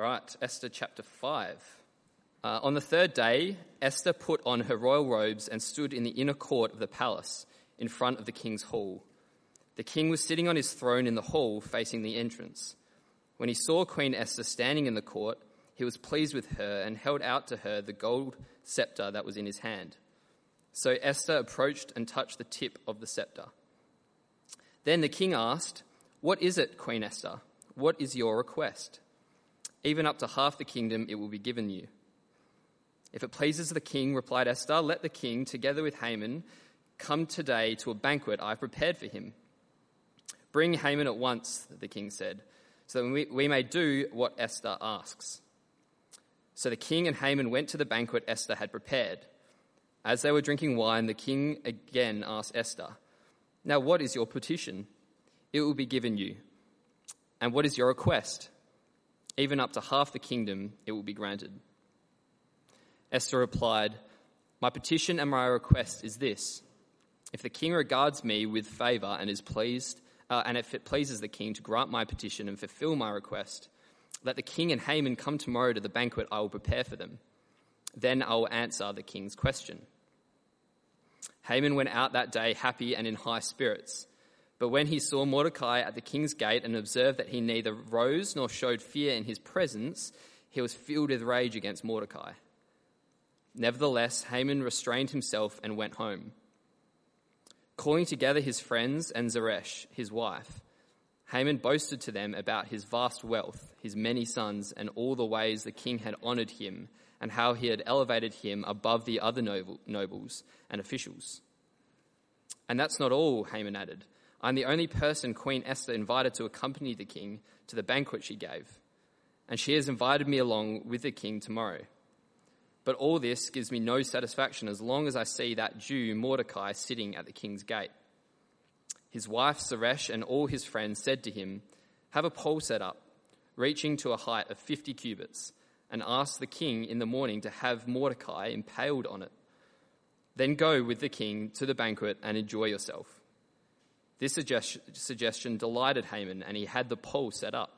All right, Esther chapter 5. Uh, on the third day, Esther put on her royal robes and stood in the inner court of the palace in front of the king's hall. The king was sitting on his throne in the hall facing the entrance. When he saw Queen Esther standing in the court, he was pleased with her and held out to her the gold scepter that was in his hand. So Esther approached and touched the tip of the scepter. Then the king asked, What is it, Queen Esther? What is your request? Even up to half the kingdom it will be given you. If it pleases the king, replied Esther, let the king, together with Haman, come today to a banquet I have prepared for him. Bring Haman at once, the king said, so that we, we may do what Esther asks. So the king and Haman went to the banquet Esther had prepared. As they were drinking wine, the king again asked Esther, Now what is your petition? It will be given you. And what is your request? Even up to half the kingdom, it will be granted. Esther replied, My petition and my request is this. If the king regards me with favor and is pleased, uh, and if it pleases the king to grant my petition and fulfill my request, let the king and Haman come tomorrow to the banquet I will prepare for them. Then I will answer the king's question. Haman went out that day happy and in high spirits. But when he saw Mordecai at the king's gate and observed that he neither rose nor showed fear in his presence, he was filled with rage against Mordecai. Nevertheless, Haman restrained himself and went home. Calling together his friends and Zeresh, his wife, Haman boasted to them about his vast wealth, his many sons, and all the ways the king had honored him, and how he had elevated him above the other nobles and officials. And that's not all, Haman added. I'm the only person Queen Esther invited to accompany the king to the banquet she gave, and she has invited me along with the king tomorrow. But all this gives me no satisfaction as long as I see that Jew Mordecai sitting at the king's gate. His wife Zeresh and all his friends said to him, Have a pole set up, reaching to a height of 50 cubits, and ask the king in the morning to have Mordecai impaled on it. Then go with the king to the banquet and enjoy yourself. This suggestion delighted Haman, and he had the pole set up.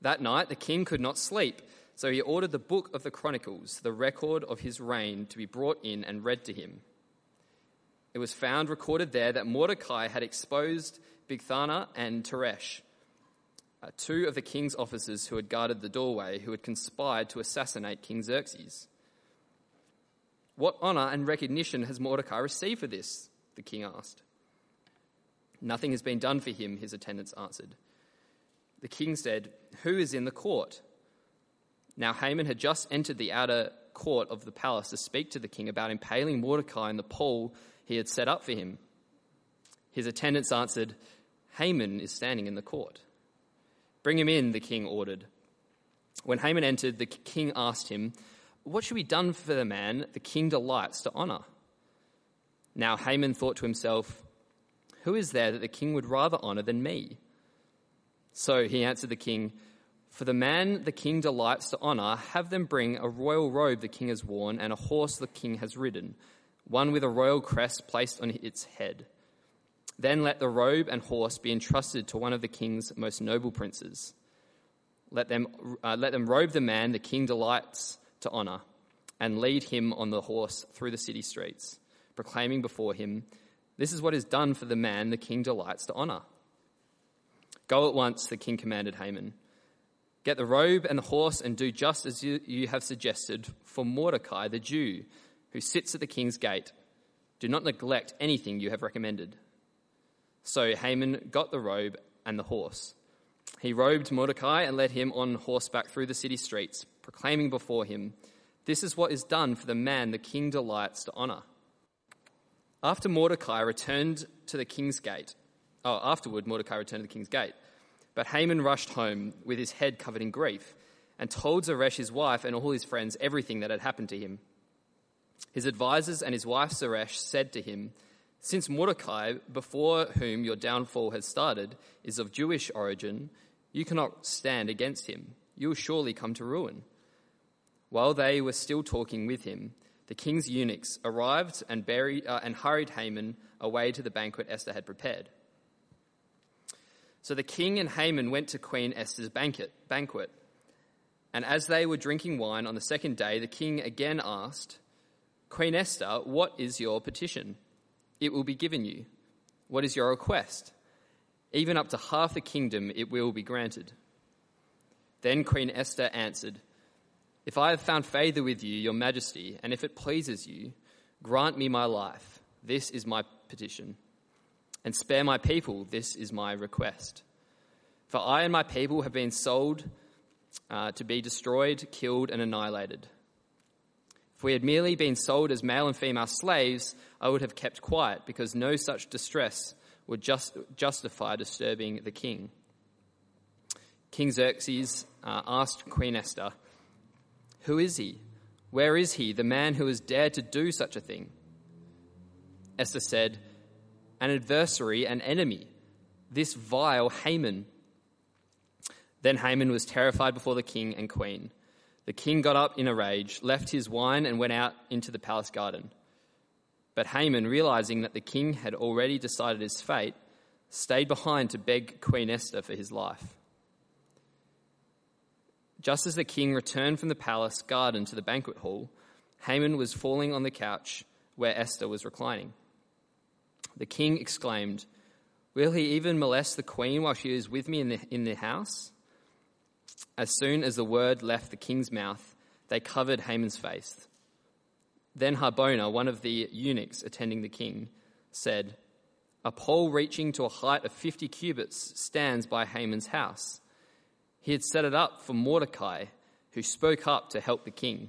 That night, the king could not sleep so he ordered the book of the Chronicles, the record of his reign, to be brought in and read to him. It was found recorded there that Mordecai had exposed Bigthana and Teresh, uh, two of the king's officers who had guarded the doorway, who had conspired to assassinate King Xerxes. What honor and recognition has Mordecai received for this? The king asked. Nothing has been done for him, his attendants answered. The king said, Who is in the court? Now Haman had just entered the outer court of the palace to speak to the king about impaling Mordecai in the pole he had set up for him. His attendants answered, Haman is standing in the court. Bring him in, the king ordered. When Haman entered, the king asked him, What should be done for the man the king delights to honor? Now Haman thought to himself, Who is there that the king would rather honor than me? So he answered the king, for the man the king delights to honor, have them bring a royal robe the king has worn and a horse the king has ridden, one with a royal crest placed on its head. Then let the robe and horse be entrusted to one of the king's most noble princes. Let them, uh, let them robe the man the king delights to honor and lead him on the horse through the city streets, proclaiming before him, This is what is done for the man the king delights to honor. Go at once, the king commanded Haman. Get the robe and the horse and do just as you, you have suggested for Mordecai the Jew, who sits at the king's gate. Do not neglect anything you have recommended. So Haman got the robe and the horse. He robed Mordecai and led him on horseback through the city streets, proclaiming before him, This is what is done for the man the king delights to honor. After Mordecai returned to the king's gate, oh, afterward, Mordecai returned to the king's gate. But Haman rushed home with his head covered in grief and told Zeresh, his wife, and all his friends everything that had happened to him. His advisers and his wife Zeresh said to him, Since Mordecai, before whom your downfall has started, is of Jewish origin, you cannot stand against him. You will surely come to ruin. While they were still talking with him, the king's eunuchs arrived and, buried, uh, and hurried Haman away to the banquet Esther had prepared. So the king and Haman went to Queen Esther's banquet, banquet. And as they were drinking wine on the second day, the king again asked, Queen Esther, what is your petition? It will be given you. What is your request? Even up to half the kingdom it will be granted. Then Queen Esther answered, If I have found favor with you, your majesty, and if it pleases you, grant me my life. This is my petition and spare my people. This is my request. For I and my people have been sold uh, to be destroyed, killed, and annihilated. If we had merely been sold as male and female slaves, I would have kept quiet, because no such distress would just, justify disturbing the king. King Xerxes uh, asked Queen Esther, Who is he? Where is he, the man who has dared to do such a thing? Esther said, an adversary, an enemy, this vile Haman. Then Haman was terrified before the king and queen. The king got up in a rage, left his wine, and went out into the palace garden. But Haman, realizing that the king had already decided his fate, stayed behind to beg Queen Esther for his life. Just as the king returned from the palace garden to the banquet hall, Haman was falling on the couch where Esther was reclining. The king exclaimed, Will he even molest the queen while she is with me in the, in the house? As soon as the word left the king's mouth, they covered Haman's face. Then Harbona, one of the eunuchs attending the king, said, A pole reaching to a height of 50 cubits stands by Haman's house. He had set it up for Mordecai, who spoke up to help the king.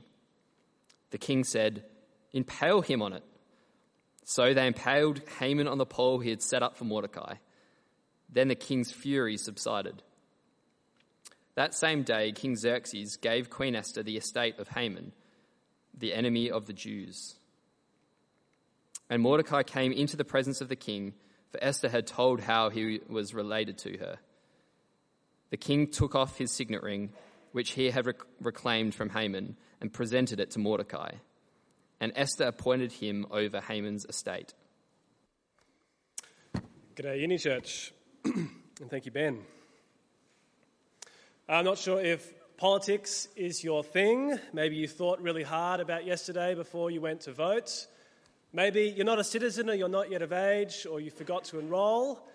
The king said, Impale him on it. So they impaled Haman on the pole he had set up for Mordecai. Then the king's fury subsided. That same day, King Xerxes gave Queen Esther the estate of Haman, the enemy of the Jews. And Mordecai came into the presence of the king, for Esther had told how he was related to her. The king took off his signet ring, which he had rec- reclaimed from Haman, and presented it to Mordecai and Esther appointed him over Haman's estate. G'day, Uni Church, and thank you, Ben. I'm not sure if politics is your thing. Maybe you thought really hard about yesterday before you went to vote. Maybe you're not a citizen or you're not yet of age or you forgot to enrol,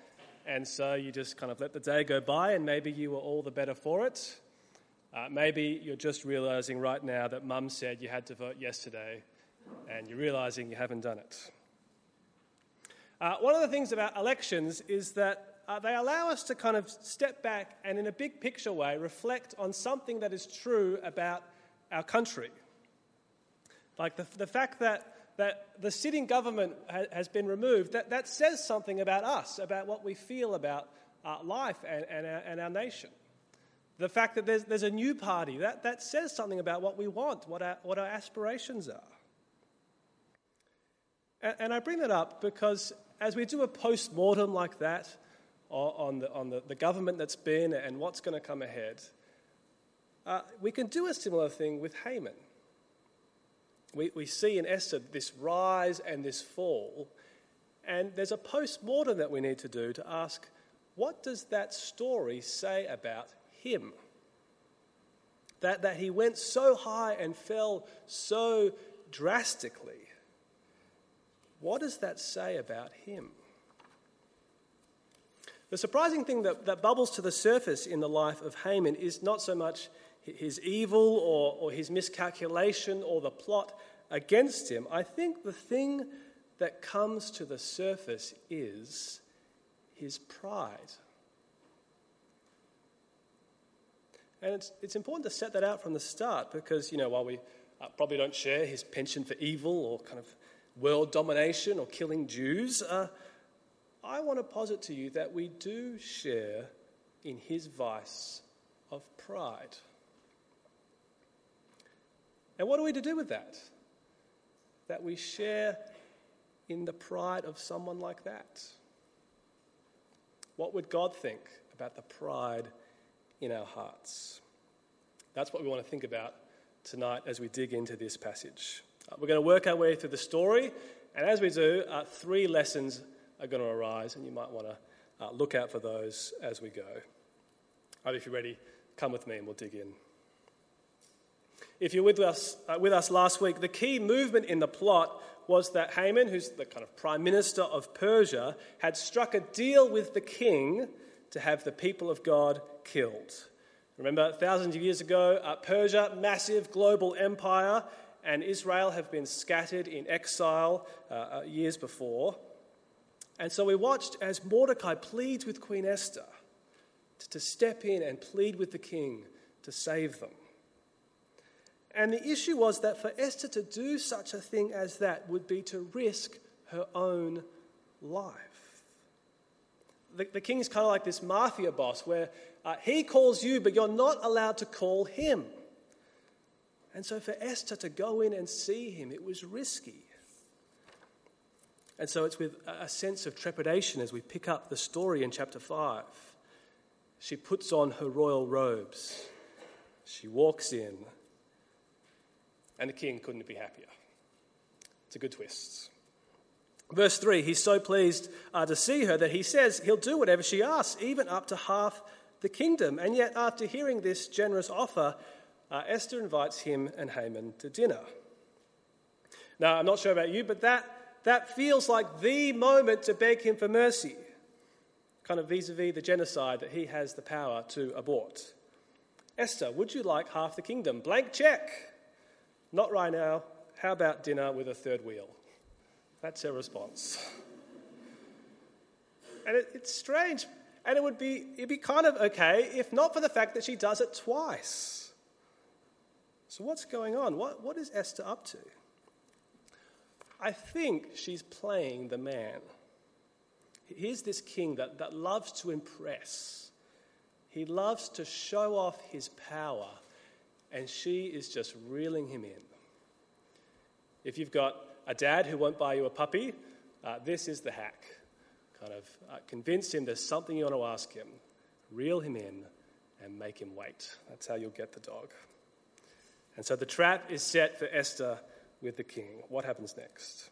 and so you just kind of let the day go by, and maybe you were all the better for it. Uh, maybe you're just realizing right now that mum said you had to vote yesterday and you're realizing you haven't done it. Uh, one of the things about elections is that uh, they allow us to kind of step back and, in a big picture way, reflect on something that is true about our country. Like the, the fact that, that the sitting government ha- has been removed, that, that says something about us, about what we feel about uh, life and, and, our, and our nation. The fact that there's, there's a new party, that, that says something about what we want, what our, what our aspirations are. And, and I bring that up because as we do a post mortem like that on, the, on the, the government that's been and what's going to come ahead, uh, we can do a similar thing with Haman. We, we see in Esther this rise and this fall, and there's a post mortem that we need to do to ask what does that story say about him? That, that he went so high and fell so drastically. What does that say about him? The surprising thing that, that bubbles to the surface in the life of Haman is not so much his evil or, or his miscalculation or the plot against him. I think the thing that comes to the surface is his pride. And it's, it's important to set that out from the start because, you know, while we uh, probably don't share his penchant for evil or kind of world domination or killing Jews, uh, I want to posit to you that we do share in his vice of pride. And what are we to do with that? That we share in the pride of someone like that. What would God think about the pride in our hearts? That's what we want to think about tonight as we dig into this passage. Uh, we're going to work our way through the story, and as we do, uh, three lessons are going to arise, and you might want to uh, look out for those as we go. If you're ready, come with me and we'll dig in. If you're with us, uh, with us last week, the key movement in the plot was that Haman, who's the kind of prime minister of Persia, had struck a deal with the king to have the people of God killed. Remember, thousands of years ago, uh, Persia, massive global empire, and Israel have been scattered in exile uh, uh, years before. And so we watched as Mordecai pleads with Queen Esther to, to step in and plead with the king to save them. And the issue was that for Esther to do such a thing as that would be to risk her own life. The, the king's kind of like this mafia boss where uh, he calls you, but you're not allowed to call him. And so for Esther to go in and see him, it was risky. And so it's with a sense of trepidation as we pick up the story in chapter 5. She puts on her royal robes. She walks in and the king couldn't be happier. It's a good twist. Verse 3 He's so pleased uh, to see her that he says he'll do whatever she asks, even up to half the kingdom. And yet, after hearing this generous offer, uh, Esther invites him and Haman to dinner. Now, I'm not sure about you, but that, that feels like the moment to beg him for mercy, kind of vis a vis the genocide that he has the power to abort. Esther, would you like half the kingdom? Blank check. Not right now. How about dinner with a third wheel? That's her response. And it, it's strange. And it would be, it'd be kind of okay if not for the fact that she does it twice. So, what's going on? What, what is Esther up to? I think she's playing the man. Here's this king that, that loves to impress, he loves to show off his power and she is just reeling him in. If you've got a dad who won't buy you a puppy, uh, this is the hack. Kind of uh, convince him there's something you want to ask him, reel him in, and make him wait. That's how you'll get the dog. And so the trap is set for Esther with the king. What happens next?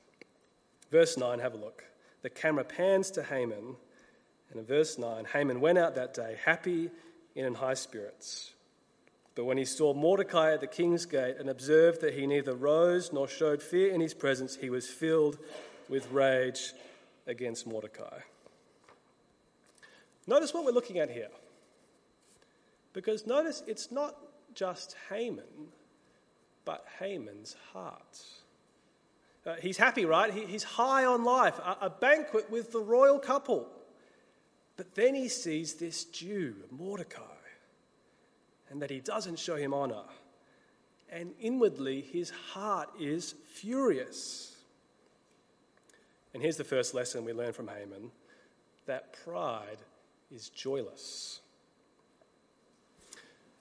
Verse 9, have a look. The camera pans to Haman, and in verse 9, Haman went out that day happy and in high spirits. But when he saw Mordecai at the king's gate and observed that he neither rose nor showed fear in his presence, he was filled with rage against Mordecai. Notice what we're looking at here. Because notice it's not just Haman, but Haman's heart. Uh, he's happy, right? He, he's high on life, a, a banquet with the royal couple. But then he sees this Jew, Mordecai and that he doesn't show him honor. And inwardly, his heart is furious. And here's the first lesson we learn from Haman that pride is joyless.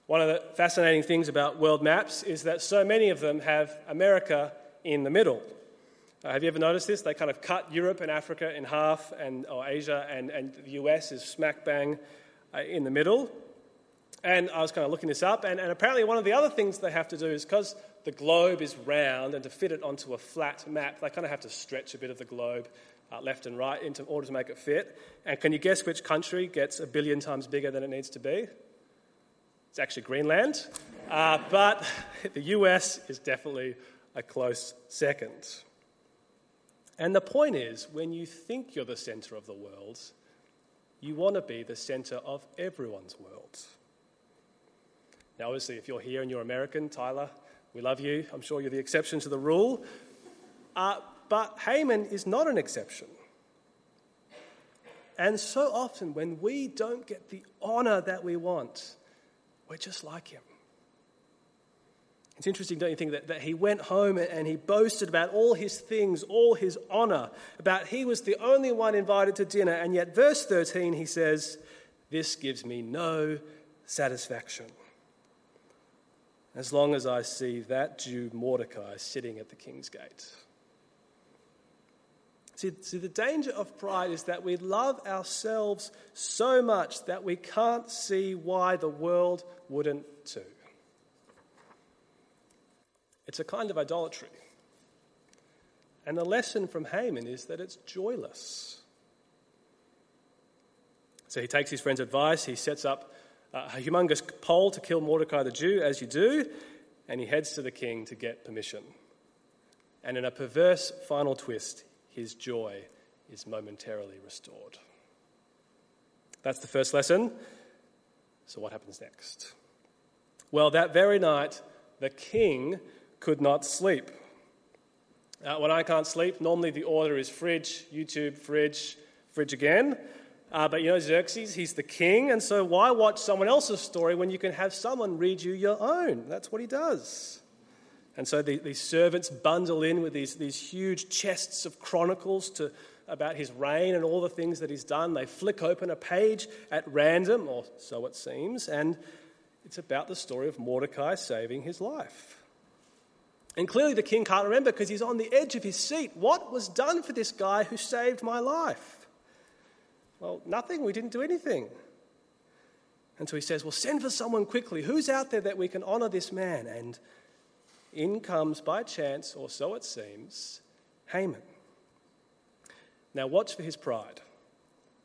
One of the fascinating things about world maps is that so many of them have America in the middle. Uh, have you ever noticed this? They kind of cut Europe and Africa in half, and or Asia and, and the US is smack bang uh, in the middle. And I was kind of looking this up, and, and apparently, one of the other things they have to do is because the globe is round, and to fit it onto a flat map, they kind of have to stretch a bit of the globe uh, left and right in order to make it fit. And can you guess which country gets a billion times bigger than it needs to be? It's actually Greenland. Uh, but the US is definitely a close second. And the point is, when you think you're the center of the world, you want to be the center of everyone's world. Now, obviously, if you're here and you're American, Tyler, we love you. I'm sure you're the exception to the rule. Uh, but Haman is not an exception. And so often, when we don't get the honor that we want, we're just like him. It's interesting, don't you think, that, that he went home and he boasted about all his things, all his honor, about he was the only one invited to dinner. And yet, verse 13, he says, This gives me no satisfaction as long as I see that Jew Mordecai sitting at the king's gate. See, see, the danger of pride is that we love ourselves so much that we can't see why the world wouldn't too. It's a kind of idolatry. And the lesson from Haman is that it's joyless. So he takes his friend's advice, he sets up a humongous pole to kill Mordecai the Jew, as you do, and he heads to the king to get permission. And in a perverse final twist, his joy is momentarily restored. That's the first lesson. So, what happens next? Well, that very night, the king could not sleep. Uh, when I can't sleep, normally the order is fridge, YouTube, fridge, fridge again. Uh, but you know, Xerxes, he's the king, and so why watch someone else's story when you can have someone read you your own? That's what he does. And so the, these servants bundle in with these, these huge chests of chronicles to, about his reign and all the things that he's done. They flick open a page at random, or so it seems, and it's about the story of Mordecai saving his life. And clearly the king can't remember because he's on the edge of his seat. What was done for this guy who saved my life? Well, nothing. We didn't do anything. And so he says, Well, send for someone quickly. Who's out there that we can honor this man? And in comes by chance, or so it seems, Haman. Now, watch for his pride.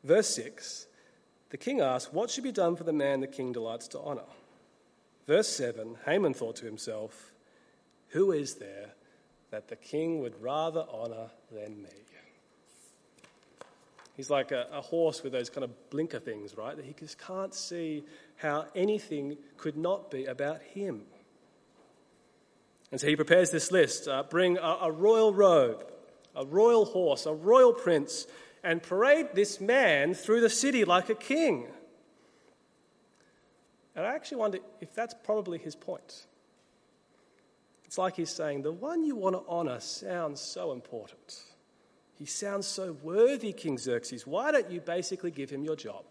Verse 6 the king asks, What should be done for the man the king delights to honor? Verse 7 Haman thought to himself, Who is there that the king would rather honor than me? He's like a, a, horse with those kind of blinker things, right? That he just can't see how anything could not be about him. And so he prepares this list uh, bring a, a royal robe, a royal horse, a royal prince, and parade this man through the city like a king. And I actually wonder if that's probably his point. It's like he's saying, the one you want to honor sounds so important. He sounds so worthy, King Xerxes. Why don't you basically give him your job?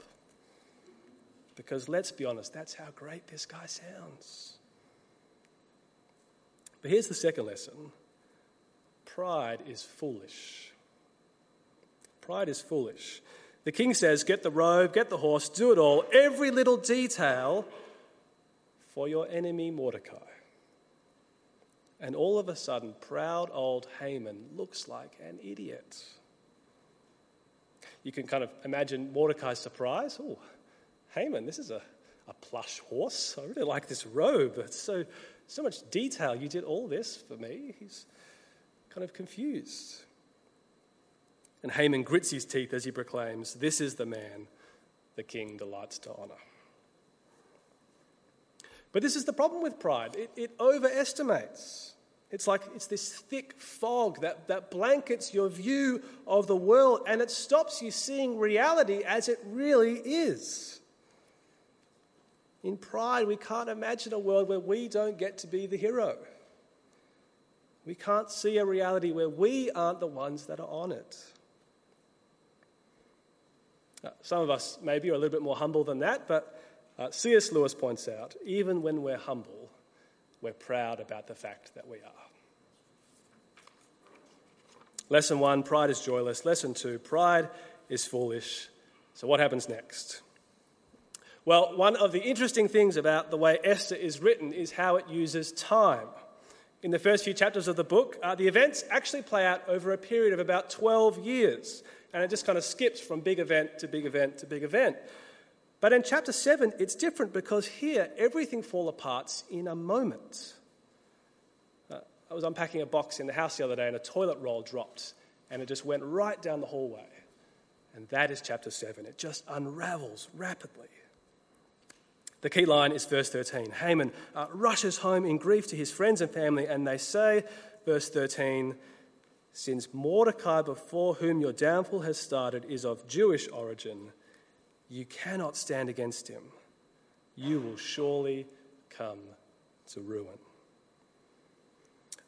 Because let's be honest, that's how great this guy sounds. But here's the second lesson pride is foolish. Pride is foolish. The king says, Get the robe, get the horse, do it all, every little detail for your enemy Mordecai. And all of a sudden, proud old Haman looks like an idiot. You can kind of imagine Mordecai's surprise. Oh, Haman, this is a, a plush horse. I really like this robe. It's so so much detail. You did all this for me. He's kind of confused. And Haman grits his teeth as he proclaims, This is the man the king delights to honor. But this is the problem with pride it, it overestimates. It's like it's this thick fog that, that blankets your view of the world and it stops you seeing reality as it really is. In pride, we can't imagine a world where we don't get to be the hero. We can't see a reality where we aren't the ones that are on it. Uh, some of us maybe are a little bit more humble than that, but uh, C.S. Lewis points out even when we're humble, we're proud about the fact that we are. Lesson one pride is joyless. Lesson two pride is foolish. So, what happens next? Well, one of the interesting things about the way Esther is written is how it uses time. In the first few chapters of the book, uh, the events actually play out over a period of about 12 years, and it just kind of skips from big event to big event to big event. But in chapter 7, it's different because here everything falls apart in a moment. Uh, I was unpacking a box in the house the other day, and a toilet roll dropped, and it just went right down the hallway. And that is chapter 7. It just unravels rapidly. The key line is verse 13. Haman uh, rushes home in grief to his friends and family, and they say, verse 13, Since Mordecai, before whom your downfall has started, is of Jewish origin, you cannot stand against him. You will surely come to ruin.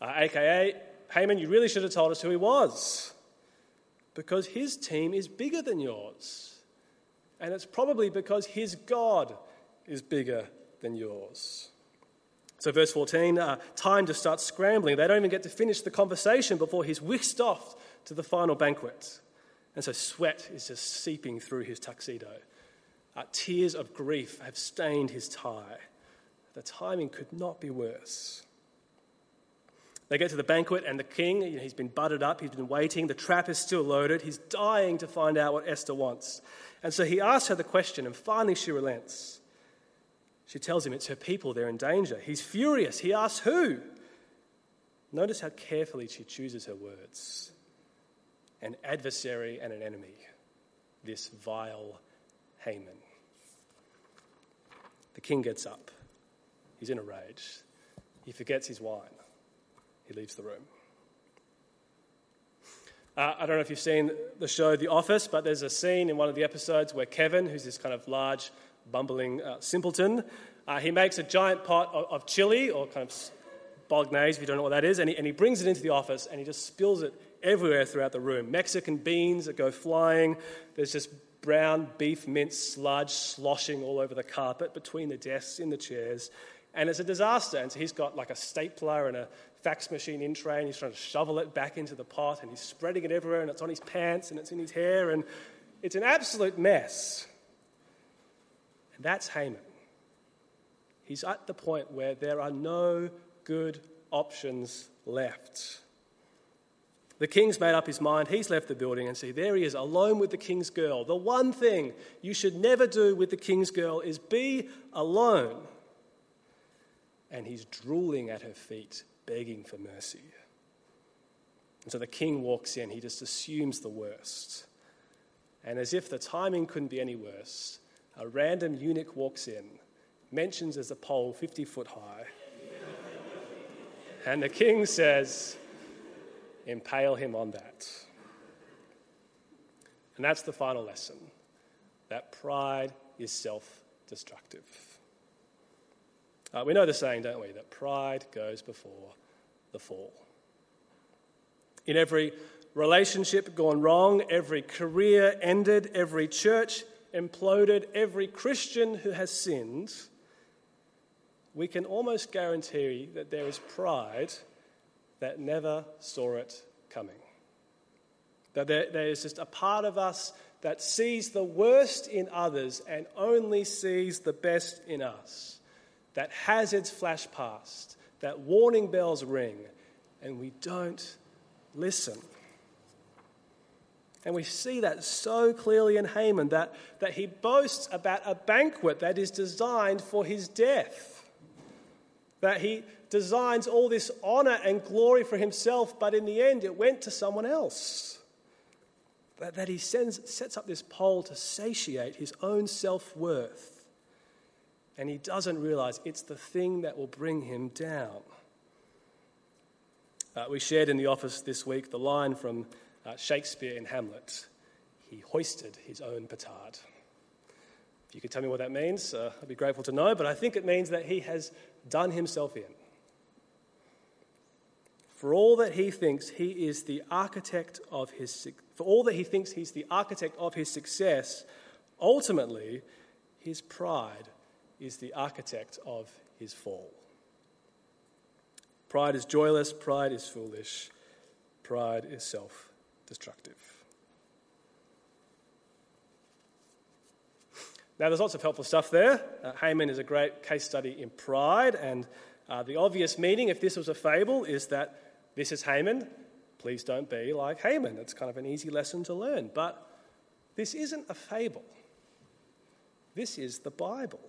Uh, AKA, Haman, you really should have told us who he was, because his team is bigger than yours. And it's probably because his God is bigger than yours. So, verse 14, uh, time to start scrambling. They don't even get to finish the conversation before he's whisked off to the final banquet. And so, sweat is just seeping through his tuxedo. Uh, tears of grief have stained his tie. The timing could not be worse. They get to the banquet, and the king, you know, he's been buttered up, he's been waiting, the trap is still loaded, he's dying to find out what Esther wants. And so he asks her the question, and finally she relents. She tells him it's her people, they're in danger. He's furious. He asks who? Notice how carefully she chooses her words an adversary and an enemy, this vile Haman. The king gets up. He's in a rage. He forgets his wine. He leaves the room. Uh, I don't know if you've seen the show The Office, but there's a scene in one of the episodes where Kevin, who's this kind of large, bumbling uh, simpleton, uh, he makes a giant pot of, of, chili, or kind of bolognese, if you don't know what that is, and he, and he brings it into the office and he just spills it everywhere throughout the room. Mexican beans that go flying. There's just brown beef mince sludge sloshing all over the carpet between the desks in the chairs. And it's a disaster. And so he's got like a stapler and a fax machine in tray, and he's trying to shovel it back into the pot, and he's spreading it everywhere, and it's on his pants, and it's in his hair, and it's an absolute mess. And that's Haman. He's at the point where there are no good options left. The king's made up his mind. He's left the building and see, there he is, alone with the king's girl. The one thing you should never do with the king's girl is be alone. And he's drooling at her feet, begging for mercy. And so the king walks in. He just assumes the worst. And as if the timing couldn't be any worse, a random eunuch walks in, mentions as a pole 50 foot high. and the king says, impale him on that. And that's the final lesson that pride is self destructive. Uh, we know the saying, don't we, that pride goes before the fall. In every relationship gone wrong, every career ended, every church imploded, every Christian who has sinned, we can almost guarantee that there is pride that never saw it coming. That there, there is just a part of us that sees the worst in others and only sees the best in us, that hazards flash past, that warning bells ring, and we don't listen. And we see that so clearly in Haman that, that he boasts about a banquet that is designed for his death. That he designs all this honor and glory for himself, but in the end it went to someone else. That, that he sends, sets up this pole to satiate his own self worth. And he doesn't realize it's the thing that will bring him down. Uh, we shared in the office this week the line from uh, Shakespeare in Hamlet He hoisted his own petard. If you could tell me what that means, uh, I'd be grateful to know, but I think it means that he has done himself in. For all that he thinks he is the architect of his for all that he thinks he's the architect of his success, ultimately his pride is the architect of his fall. Pride is joyless, pride is foolish, pride is self destructive. Now, there's lots of helpful stuff there. Uh, Haman is a great case study in pride, and uh, the obvious meaning, if this was a fable, is that this is Haman. Please don't be like Haman. It's kind of an easy lesson to learn. But this isn't a fable, this is the Bible.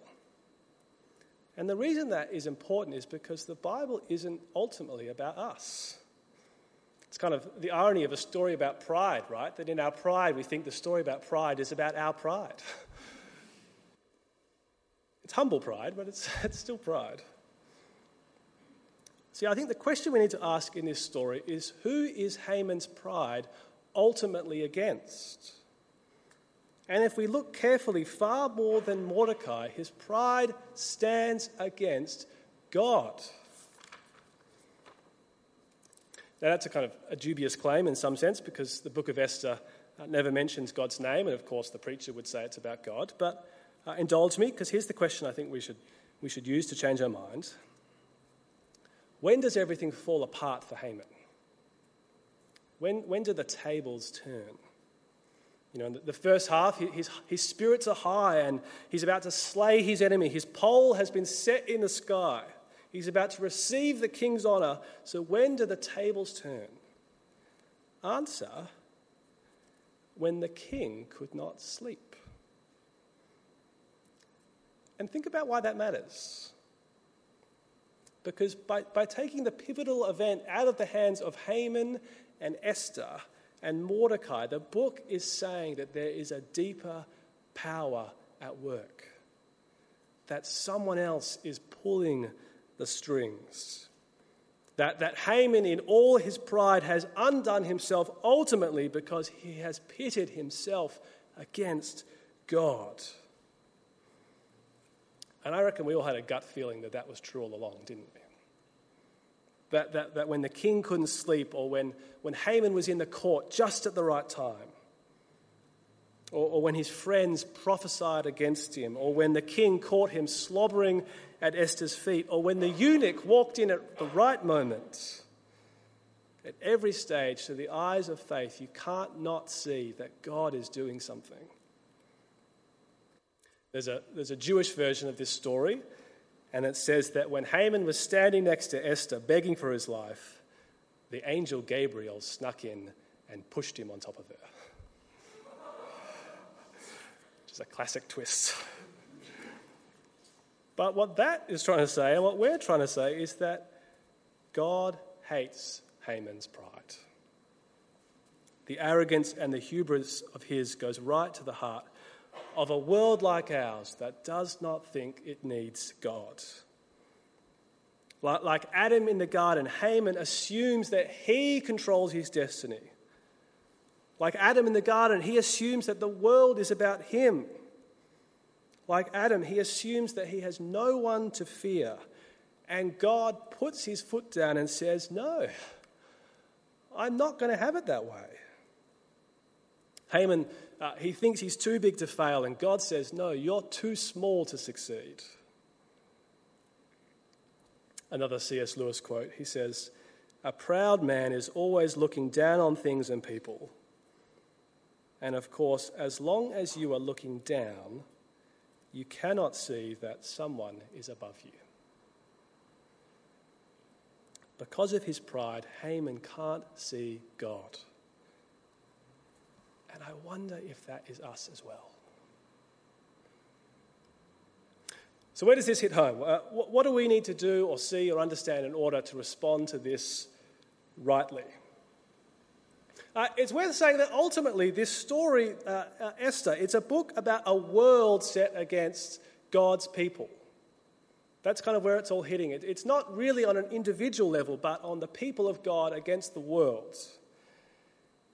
And the reason that is important is because the Bible isn't ultimately about us. It's kind of the irony of a story about pride, right? That in our pride, we think the story about pride is about our pride. it's humble pride, but it's, it's still pride. See, I think the question we need to ask in this story is who is Haman's pride ultimately against? And if we look carefully, far more than Mordecai, his pride stands against God. Now, that's a kind of a dubious claim in some sense because the book of Esther uh, never mentions God's name, and of course, the preacher would say it's about God. But uh, indulge me because here's the question I think we should, we should use to change our minds. When does everything fall apart for Haman? When, when do the tables turn? You know, in the first half, his, his spirits are high and he's about to slay his enemy. His pole has been set in the sky. He's about to receive the king's honor. So when do the tables turn? Answer when the king could not sleep. And think about why that matters. Because by, by taking the pivotal event out of the hands of Haman and Esther and Mordecai, the book is saying that there is a deeper power at work, that someone else is pulling the strings. That, that Haman, in all his pride, has undone himself ultimately because he has pitted himself against God. And I reckon we all had a gut feeling that that was true all along, didn't we? That, that, that when the king couldn't sleep, or when, when Haman was in the court just at the right time, or, or when his friends prophesied against him, or when the king caught him slobbering at Esther's feet, or when the eunuch walked in at the right moment. At every stage, to the eyes of faith, you can't not see that God is doing something. There's a, there's a Jewish version of this story, and it says that when Haman was standing next to Esther begging for his life, the angel Gabriel snuck in and pushed him on top of her. Which is a classic twist. But what that is trying to say, and what we're trying to say, is that God hates Haman's pride. The arrogance and the hubris of his goes right to the heart of a world like ours that does not think it needs God. Like Adam in the garden, Haman assumes that he controls his destiny. Like Adam in the garden, he assumes that the world is about him. Like Adam, he assumes that he has no one to fear. And God puts his foot down and says, No, I'm not going to have it that way. Haman uh, he thinks he's too big to fail, and God says, No, you're too small to succeed. Another C.S. Lewis quote he says, A proud man is always looking down on things and people. And of course, as long as you are looking down, you cannot see that someone is above you. Because of his pride, Haman can't see God. And I wonder if that is us as well. So, where does this hit home? Uh, what, what do we need to do or see or understand in order to respond to this rightly? Uh, it's worth saying that ultimately, this story, uh, uh, Esther, it's a book about a world set against God's people. That's kind of where it's all hitting. It, it's not really on an individual level, but on the people of God against the world.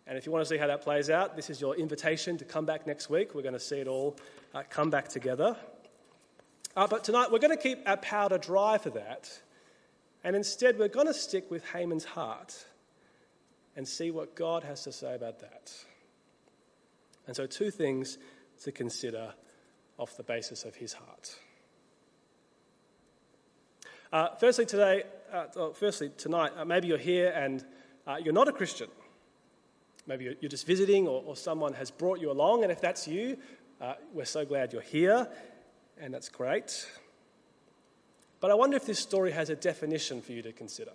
And if you want to see how that plays out, this is your invitation to come back next week. We're going to see it all uh, come back together. Uh, but tonight, we're going to keep our powder dry for that. And instead, we're going to stick with Haman's heart and see what God has to say about that. And so, two things to consider off the basis of his heart. Uh, firstly, today, uh, firstly, tonight, uh, maybe you're here and uh, you're not a Christian. Maybe you're just visiting or, or someone has brought you along, and if that's you, uh, we're so glad you're here, and that's great. But I wonder if this story has a definition for you to consider.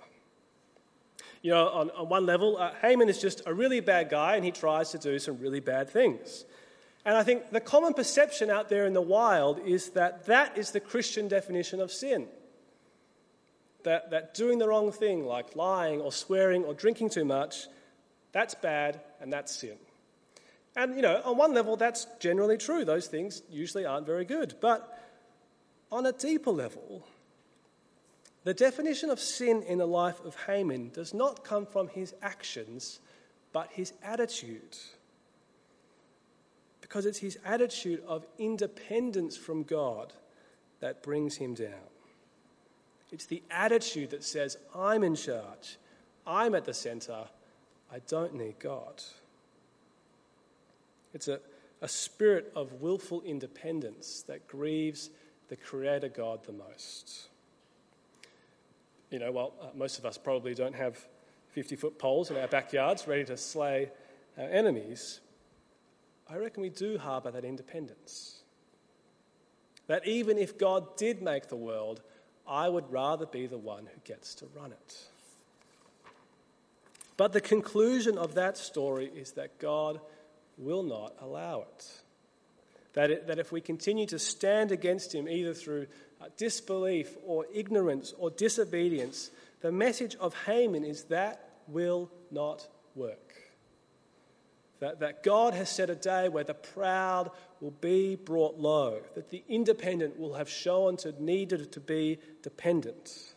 You know, on, on one level, uh, Haman is just a really bad guy and he tries to do some really bad things. And I think the common perception out there in the wild is that that is the Christian definition of sin. That, that doing the wrong thing, like lying or swearing or drinking too much, that's bad and that's sin. And, you know, on one level, that's generally true. Those things usually aren't very good. But on a deeper level, the definition of sin in the life of Haman does not come from his actions, but his attitude. Because it's his attitude of independence from God that brings him down. It's the attitude that says, I'm in charge, I'm at the center, I don't need God. It's a, a spirit of willful independence that grieves the Creator God the most. You know, well, uh, most of us probably don't have 50 foot poles in our backyards ready to slay our enemies. I reckon we do harbour that independence. That even if God did make the world, I would rather be the one who gets to run it. But the conclusion of that story is that God will not allow it. That, it, that if we continue to stand against him, either through uh, disbelief or ignorance or disobedience, the message of Haman is that will not work. That, that God has set a day where the proud will be brought low, that the independent will have shown to needed to be dependent.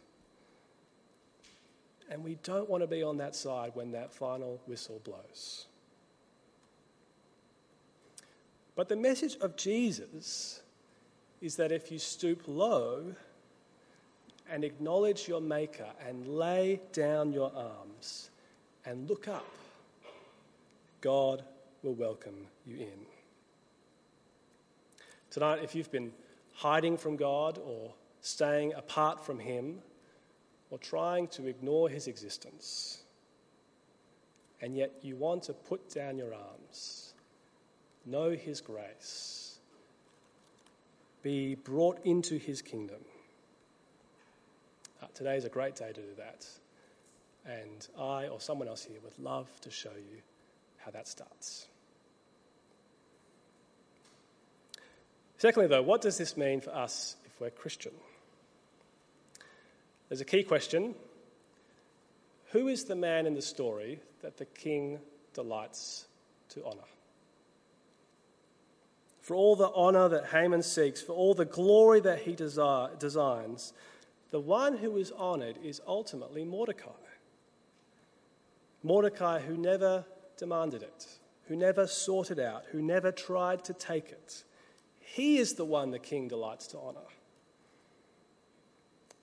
And we don't want to be on that side when that final whistle blows. But the message of Jesus is that if you stoop low and acknowledge your Maker and lay down your arms and look up, God will welcome you in. Tonight, if you've been hiding from God or staying apart from Him or trying to ignore His existence, and yet you want to put down your arms, know His grace, be brought into His kingdom. Uh, today is a great day to do that. And I or someone else here would love to show you how that starts. Secondly, though, what does this mean for us if we're Christian? There's a key question Who is the man in the story that the king delights to honour? For all the honour that Haman seeks, for all the glory that he desire, designs, the one who is honoured is ultimately Mordecai. Mordecai, who never demanded it, who never sought it out, who never tried to take it. He is the one the king delights to honour.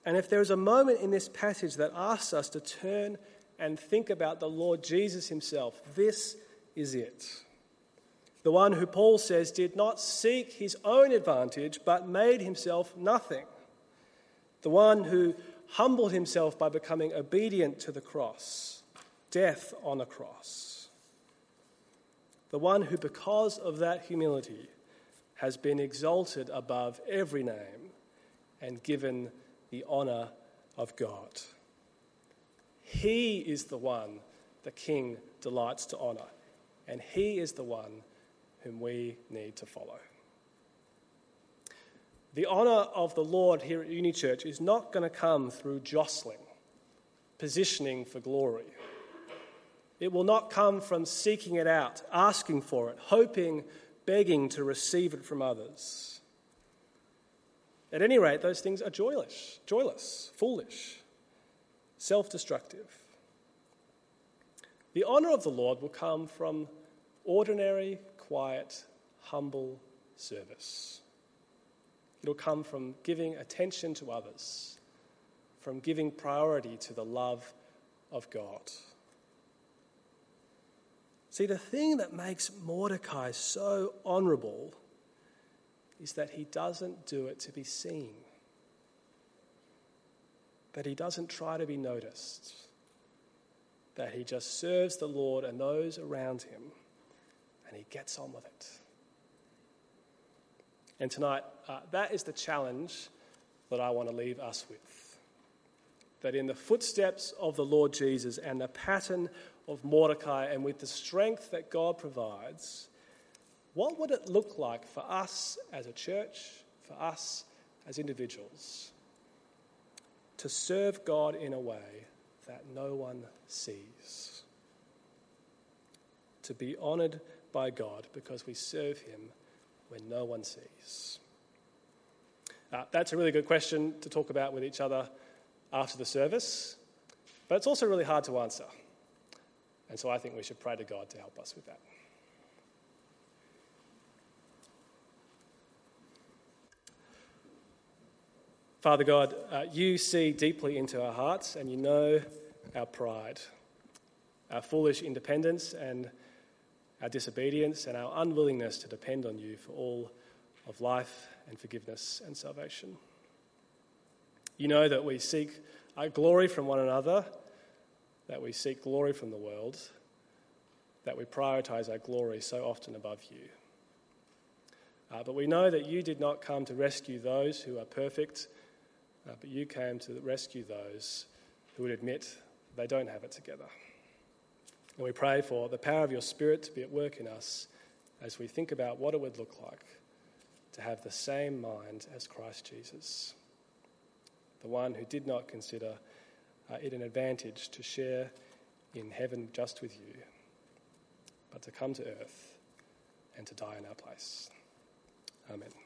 And if there is a moment in this passage that asks us to turn and think about the Lord Jesus himself, this is it. The one who Paul says did not seek his own advantage, but made himself nothing. The one who humbled himself by becoming obedient to the cross death on a cross. The one who, because of that humility, has been exalted above every name and given the honour of God. He is the one the King delights to honour, and He is the one whom we need to follow. The honour of the Lord here at Uni Church is not going to come through jostling, positioning for glory. It will not come from seeking it out, asking for it, hoping, begging to receive it from others. At any rate, those things are joyless, joyless, foolish, self destructive. The honour of the Lord will come from ordinary, quiet, humble service. It'll come from giving attention to others, from giving priority to the love of God. See, the thing that makes Mordecai so honourable is that he doesn't do it to be seen, that he doesn't try to be noticed, that he just serves the Lord and those around him, and he gets on with it. And tonight, uh, that is the challenge that I want to leave us with. That in the footsteps of the Lord Jesus and the pattern of Mordecai and with the strength that God provides, what would it look like for us as a church, for us as individuals, to serve God in a way that no one sees? To be honoured by God because we serve Him when no one sees? Uh, that's a really good question to talk about with each other after the service, but it's also really hard to answer. And so I think we should pray to God to help us with that. Father God, uh, you see deeply into our hearts and you know our pride, our foolish independence, and our disobedience, and our unwillingness to depend on you for all of life and forgiveness and salvation. You know that we seek our glory from one another that we seek glory from the world, that we prioritize our glory so often above you. Uh, but we know that you did not come to rescue those who are perfect uh, but you came to rescue those who would admit they don't have it together. And we pray for the power of your Spirit to be at work in us as we think about what it would look like to have the same mind as Christ Jesus, the one who did not consider uh, it an advantage to share in heaven just with you, but to come to earth and to die in our place. Amen.